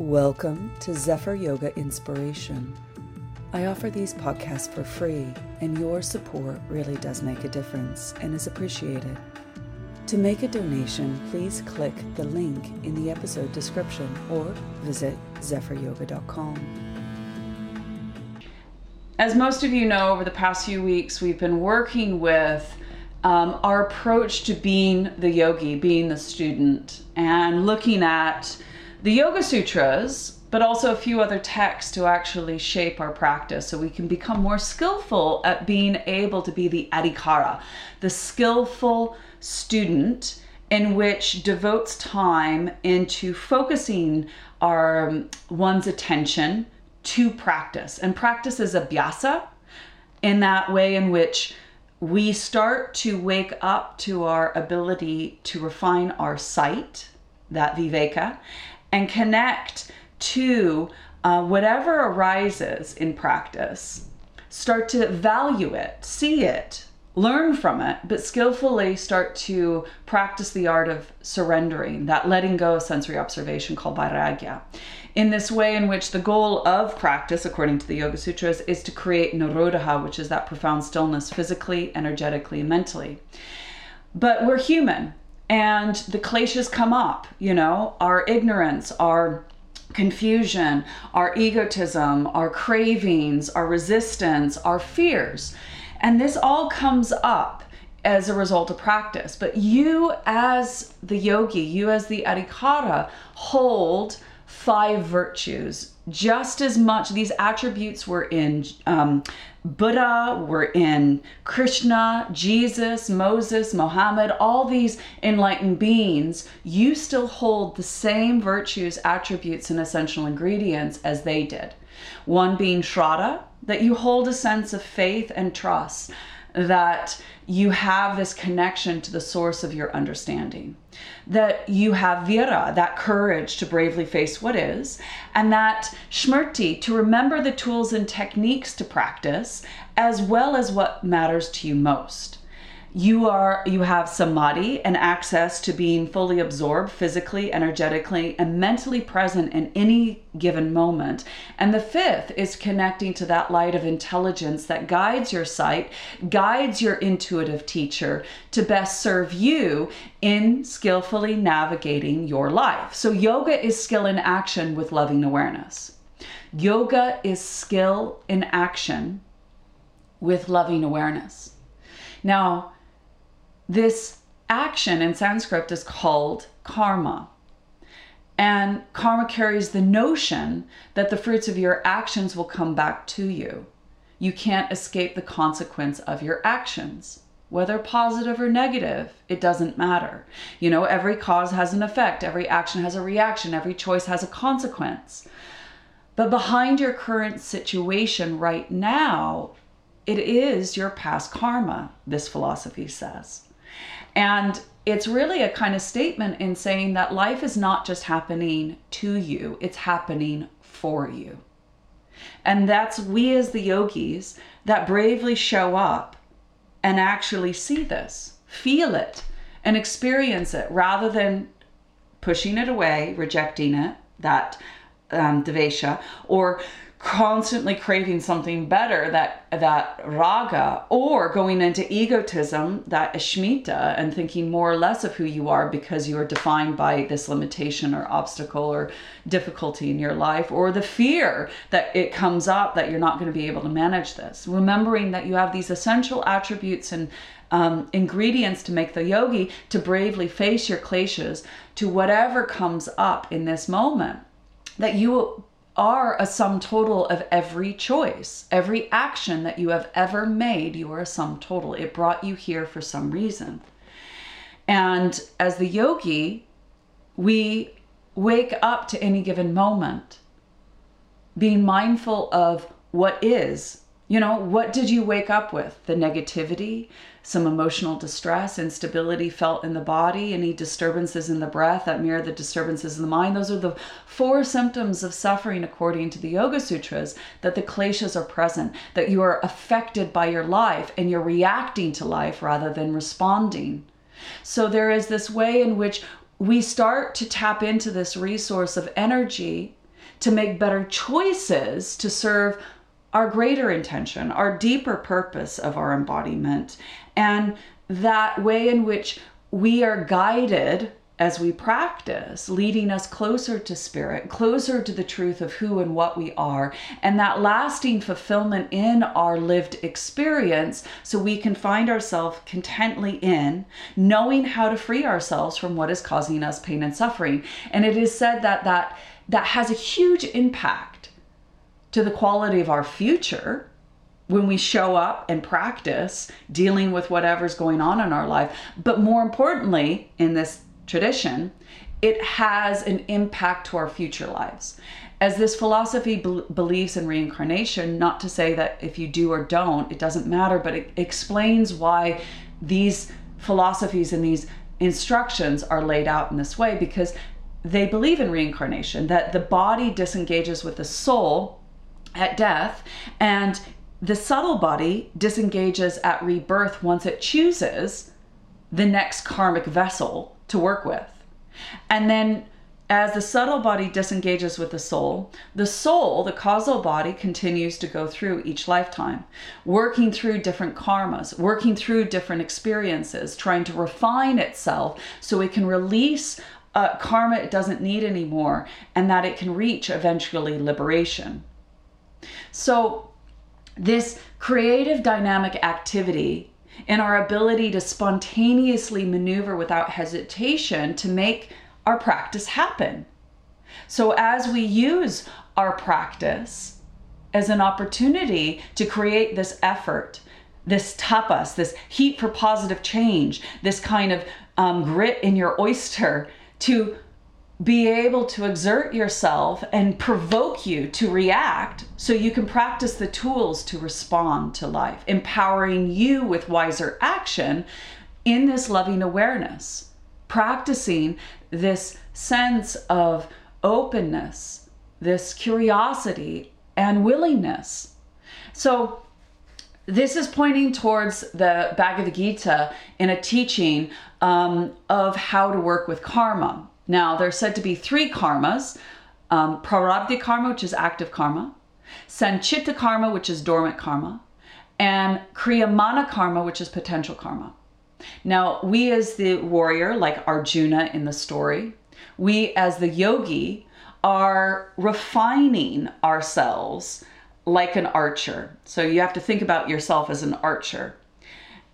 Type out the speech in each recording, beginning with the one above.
Welcome to Zephyr Yoga Inspiration. I offer these podcasts for free, and your support really does make a difference and is appreciated. To make a donation, please click the link in the episode description or visit zephyryoga.com. As most of you know, over the past few weeks, we've been working with um, our approach to being the yogi, being the student, and looking at the Yoga Sutras, but also a few other texts to actually shape our practice so we can become more skillful at being able to be the adhikara, the skillful student in which devotes time into focusing our um, one's attention to practice. And practice is a abhyasa in that way in which we start to wake up to our ability to refine our sight, that viveka, and connect to uh, whatever arises in practice. Start to value it, see it, learn from it, but skillfully start to practice the art of surrendering, that letting go of sensory observation called vairagya. In this way, in which the goal of practice, according to the Yoga Sutras, is to create nirodha, which is that profound stillness physically, energetically, and mentally. But we're human and the kleshas come up, you know, our ignorance, our confusion, our egotism, our cravings, our resistance, our fears. And this all comes up as a result of practice. But you, as the yogi, you, as the adhikara, hold five virtues just as much. These attributes were in um, Buddha, were in Krishna, Jesus, Moses, Mohammed, all these enlightened beings. You still hold the same virtues, attributes, and essential ingredients as they did. One being Shraddha, that you hold a sense of faith and trust that you have this connection to the source of your understanding, that you have vira, that courage to bravely face what is, and that smrti, to remember the tools and techniques to practice, as well as what matters to you most you are you have samadhi and access to being fully absorbed physically energetically and mentally present in any given moment. And the fifth is connecting to that light of intelligence that guides your sight guides your intuitive teacher to best serve you in skillfully navigating your life. So yoga is skill in action with loving awareness. Yoga is skill in action with loving awareness. Now this action in Sanskrit is called karma. And karma carries the notion that the fruits of your actions will come back to you. You can't escape the consequence of your actions. Whether positive or negative, it doesn't matter. You know, every cause has an effect, every action has a reaction, every choice has a consequence. But behind your current situation right now, it is your past karma, this philosophy says. And it's really a kind of statement in saying that life is not just happening to you, it's happening for you. And that's we as the yogis that bravely show up and actually see this, feel it, and experience it rather than pushing it away, rejecting it, that um, dvesha, or constantly craving something better that that raga or going into egotism that asmita and thinking more or less of who you are because you are defined by this limitation or obstacle or difficulty in your life or the fear that it comes up that you're not going to be able to manage this. Remembering that you have these essential attributes and um, ingredients to make the yogi to bravely face your kleshas to whatever comes up in this moment that you are a sum total of every choice. Every action that you have ever made, you are a sum total. It brought you here for some reason. And as the yogi, we wake up to any given moment, being mindful of what is you know, what did you wake up with? The negativity, some emotional distress, instability felt in the body, any disturbances in the breath that mirror the disturbances in the mind. Those are the four symptoms of suffering, according to the Yoga Sutras, that the kleshas are present, that you are affected by your life and you're reacting to life rather than responding. So there is this way in which we start to tap into this resource of energy to make better choices to serve our greater intention, our deeper purpose of our embodiment, and that way in which we are guided as we practice, leading us closer to spirit, closer to the truth of who and what we are, and that lasting fulfillment in our lived experience so we can find ourselves contently in knowing how to free ourselves from what is causing us pain and suffering. And it is said that that, that has a huge impact to the quality of our future when we show up and practice dealing with whatever's going on in our life. But more importantly, in this tradition, it has an impact to our future lives. As this philosophy be- believes in reincarnation, not to say that if you do or don't, it doesn't matter, but it explains why these philosophies and these instructions are laid out in this way because they believe in reincarnation, that the body disengages with the soul at death and the subtle body disengages at rebirth once it chooses the next karmic vessel to work with. And then as the subtle body disengages with the soul, the soul, the causal body, continues to go through each lifetime, working through different karmas, working through different experiences, trying to refine itself so it can release uh, karma it doesn't need anymore and that it can reach eventually liberation. So, this creative dynamic activity and our ability to spontaneously maneuver without hesitation to make our practice happen. So, as we use our practice as an opportunity to create this effort, this tapas, this heat for positive change, this kind of um, grit in your oyster to be able to exert yourself and provoke you to react so you can practice the tools to respond to life, empowering you with wiser action in this loving awareness, practicing this sense of openness, this curiosity and willingness. So, this is pointing towards the Bhagavad Gita in a teaching um, of how to work with karma now, there's said to be three karmas um, prarabdha karma, which is active karma, sanchita karma, which is dormant karma, and kriyamana karma, which is potential karma. Now, we as the warrior, like Arjuna in the story, we as the yogi are refining ourselves like an archer. So you have to think about yourself as an archer.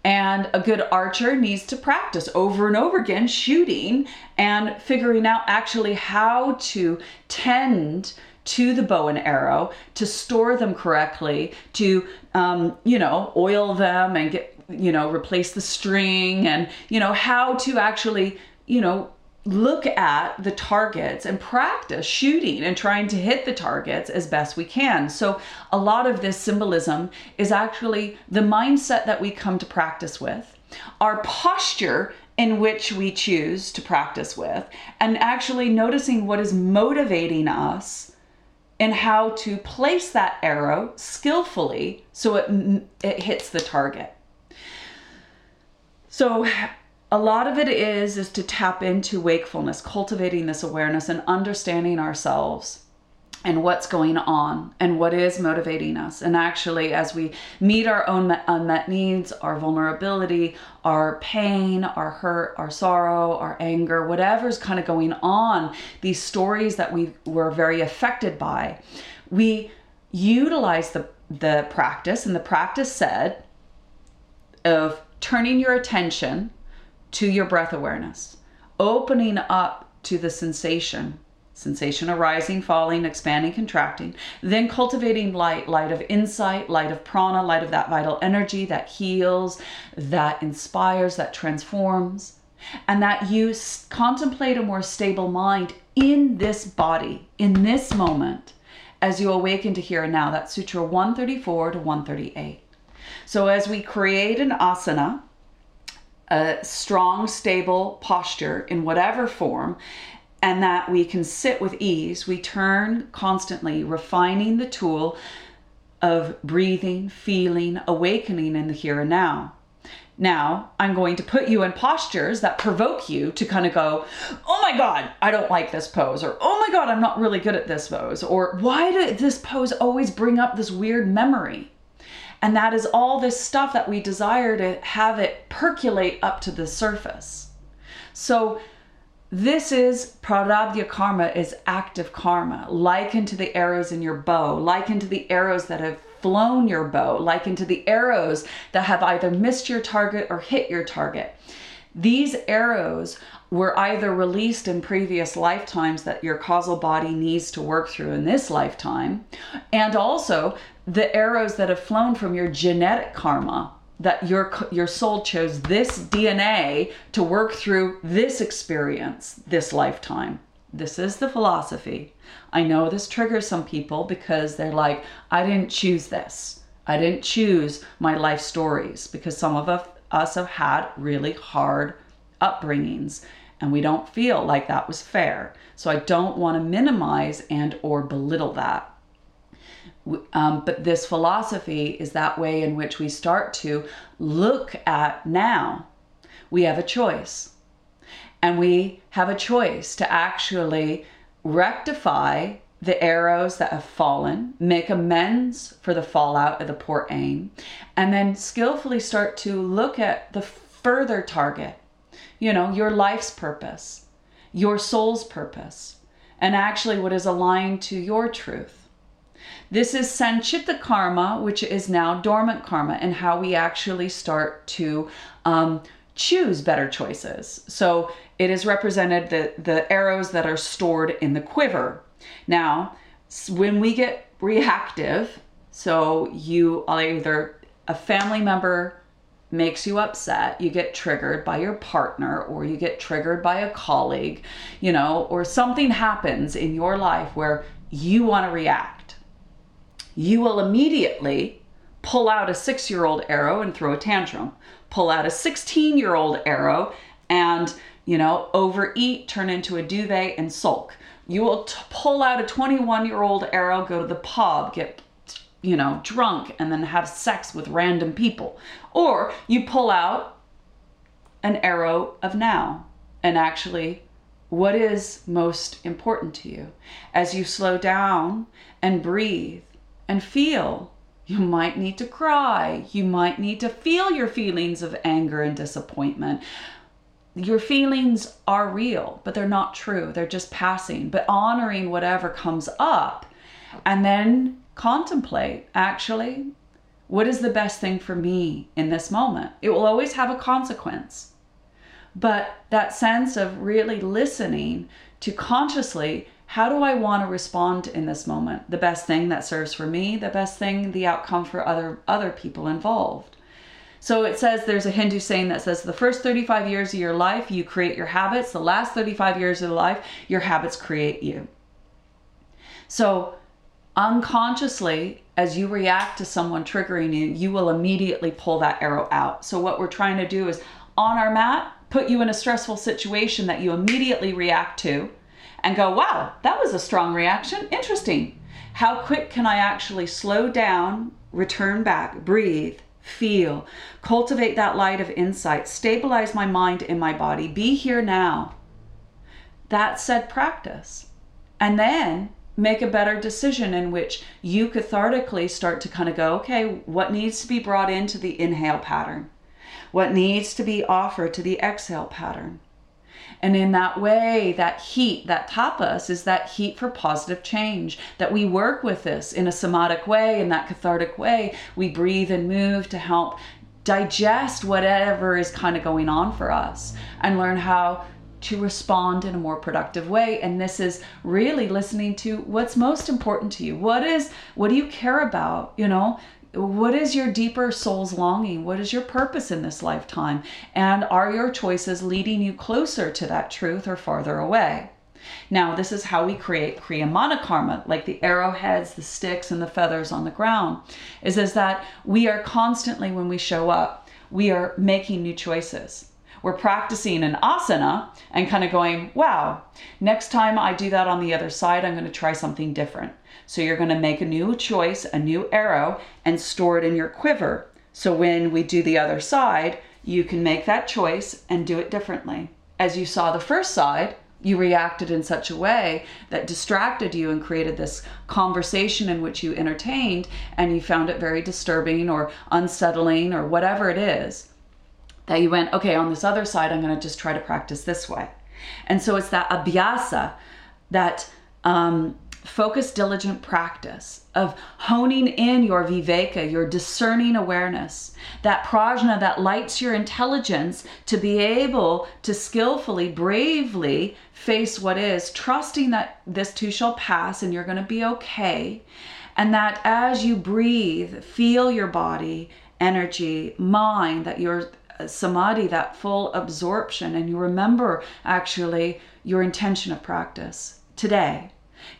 And a good archer needs to practice over and over again shooting and figuring out actually how to tend to the bow and arrow, to store them correctly, to, um, you know, oil them and get, you know, replace the string and, you know, how to actually, you know, look at the targets and practice shooting and trying to hit the targets as best we can. So, a lot of this symbolism is actually the mindset that we come to practice with, our posture in which we choose to practice with, and actually noticing what is motivating us and how to place that arrow skillfully so it, it hits the target. So, a lot of it is is to tap into wakefulness cultivating this awareness and understanding ourselves and what's going on and what is motivating us. And actually as we meet our own unmet uh, needs our vulnerability our pain our hurt our sorrow our anger whatever's kind of going on these stories that we were very affected by we utilize the the practice and the practice said of turning your attention to your breath awareness, opening up to the sensation sensation arising, falling, expanding, contracting, then cultivating light, light of insight, light of prana, light of that vital energy that heals, that inspires, that transforms, and that you contemplate a more stable mind in this body, in this moment, as you awaken to here and now. That's Sutra 134 to 138. So, as we create an asana, a strong, stable posture in whatever form, and that we can sit with ease, we turn constantly, refining the tool of breathing, feeling, awakening in the here and now. Now, I'm going to put you in postures that provoke you to kind of go, oh my God, I don't like this pose, or oh my God, I'm not really good at this pose, or why did this pose always bring up this weird memory? And that is all this stuff that we desire to have it percolate up to the surface. So, this is prarabdha karma is active karma, likened to the arrows in your bow, likened to the arrows that have flown your bow, likened to the arrows that have either missed your target or hit your target. These arrows were either released in previous lifetimes that your causal body needs to work through in this lifetime, and also the arrows that have flown from your genetic karma that your your soul chose this DNA to work through this experience this lifetime. This is the philosophy. I know this triggers some people because they're like, I didn't choose this. I didn't choose my life stories because some of us have had really hard upbringings and we don't feel like that was fair. So I don't want to minimize and or belittle that. Um, but this philosophy is that way in which we start to look at now. We have a choice. And we have a choice to actually rectify the arrows that have fallen, make amends for the fallout of the poor aim, and then skillfully start to look at the further target, you know, your life's purpose, your soul's purpose, and actually what is aligned to your truth. This is Sanchita karma, which is now dormant karma, and how we actually start to um, choose better choices. So it is represented the, the arrows that are stored in the quiver. Now, when we get reactive, so you either a family member makes you upset, you get triggered by your partner, or you get triggered by a colleague, you know, or something happens in your life where you want to react you will immediately pull out a six year old arrow and throw a tantrum, pull out a 16 year old arrow and, you know, overeat, turn into a duvet and sulk. You will t- pull out a 21 year old arrow, go to the pub, get, you know, drunk, and then have sex with random people. Or you pull out an arrow of now and actually what is most important to you as you slow down and breathe and feel. You might need to cry. You might need to feel your feelings of anger and disappointment. Your feelings are real, but they're not true. They're just passing. But honoring whatever comes up and then contemplate actually, what is the best thing for me in this moment? It will always have a consequence. But that sense of really listening to consciously how do I want to respond in this moment? The best thing that serves for me, the best thing, the outcome for other other people involved. So it says there's a Hindu saying that says the first 35 years of your life you create your habits, the last 35 years of life your habits create you. So unconsciously as you react to someone triggering you, you will immediately pull that arrow out. So what we're trying to do is on our mat put you in a stressful situation that you immediately react to and go, wow, that was a strong reaction. Interesting. How quick can I actually slow down, return back, breathe, feel, cultivate that light of insight, stabilize my mind in my body, be here now? That said practice. And then make a better decision in which you cathartically start to kind of go, okay, what needs to be brought into the inhale pattern? What needs to be offered to the exhale pattern? And in that way, that heat, that tapas, is that heat for positive change. That we work with this in a somatic way, in that cathartic way. We breathe and move to help digest whatever is kind of going on for us and learn how to respond in a more productive way and this is really listening to what's most important to you what is what do you care about you know what is your deeper soul's longing? What is your purpose in this lifetime? And are your choices leading you closer to that truth or farther away? Now, this is how we create Kriyamana karma, like the arrowheads, the sticks, and the feathers on the ground, is, is that we are constantly, when we show up, we are making new choices. We're practicing an asana and kind of going, wow, next time I do that on the other side, I'm going to try something different. So you're going to make a new choice, a new arrow, and store it in your quiver So when we do the other side, you can make that choice and do it differently. As you saw the first side, you reacted in such a way that distracted you and created this conversation in which you entertained and you found it very disturbing or unsettling or whatever it is that you went okay on this other side i'm going to just try to practice this way and so it's that abhyasa that um, focused, diligent practice of honing in your viveka, your discerning awareness, that prajna that lights your intelligence to be able to skillfully, bravely face what is, trusting that this too shall pass and you're going to be okay. And that as you breathe, feel your body, energy, mind, that your uh, samadhi, that full absorption, and you remember actually your intention of practice today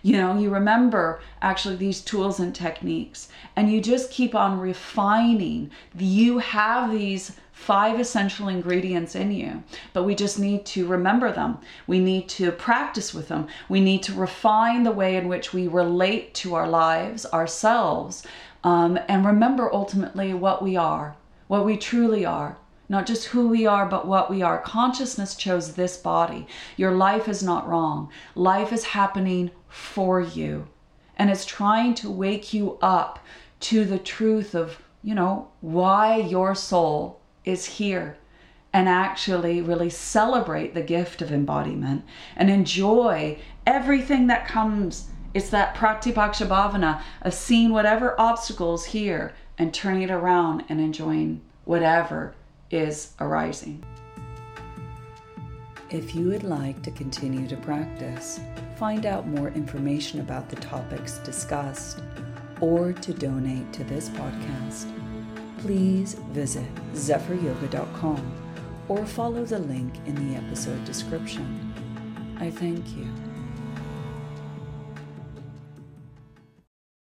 you know, you remember actually these tools and techniques, and you just keep on refining. You have these five essential ingredients in you, but we just need to remember them. We need to practice with them. We need to refine the way in which we relate to our lives, ourselves, um, and remember ultimately what we are, what we truly are not just who we are, but what we are. Consciousness chose this body. Your life is not wrong. Life is happening for you. And it's trying to wake you up to the truth of, you know, why your soul is here and actually really celebrate the gift of embodiment and enjoy everything that comes. It's that pratipaksha bhavana of seeing whatever obstacles here and turning it around and enjoying whatever is arising. If you would like to continue to practice, find out more information about the topics discussed, or to donate to this podcast, please visit zephyryoga.com or follow the link in the episode description. I thank you.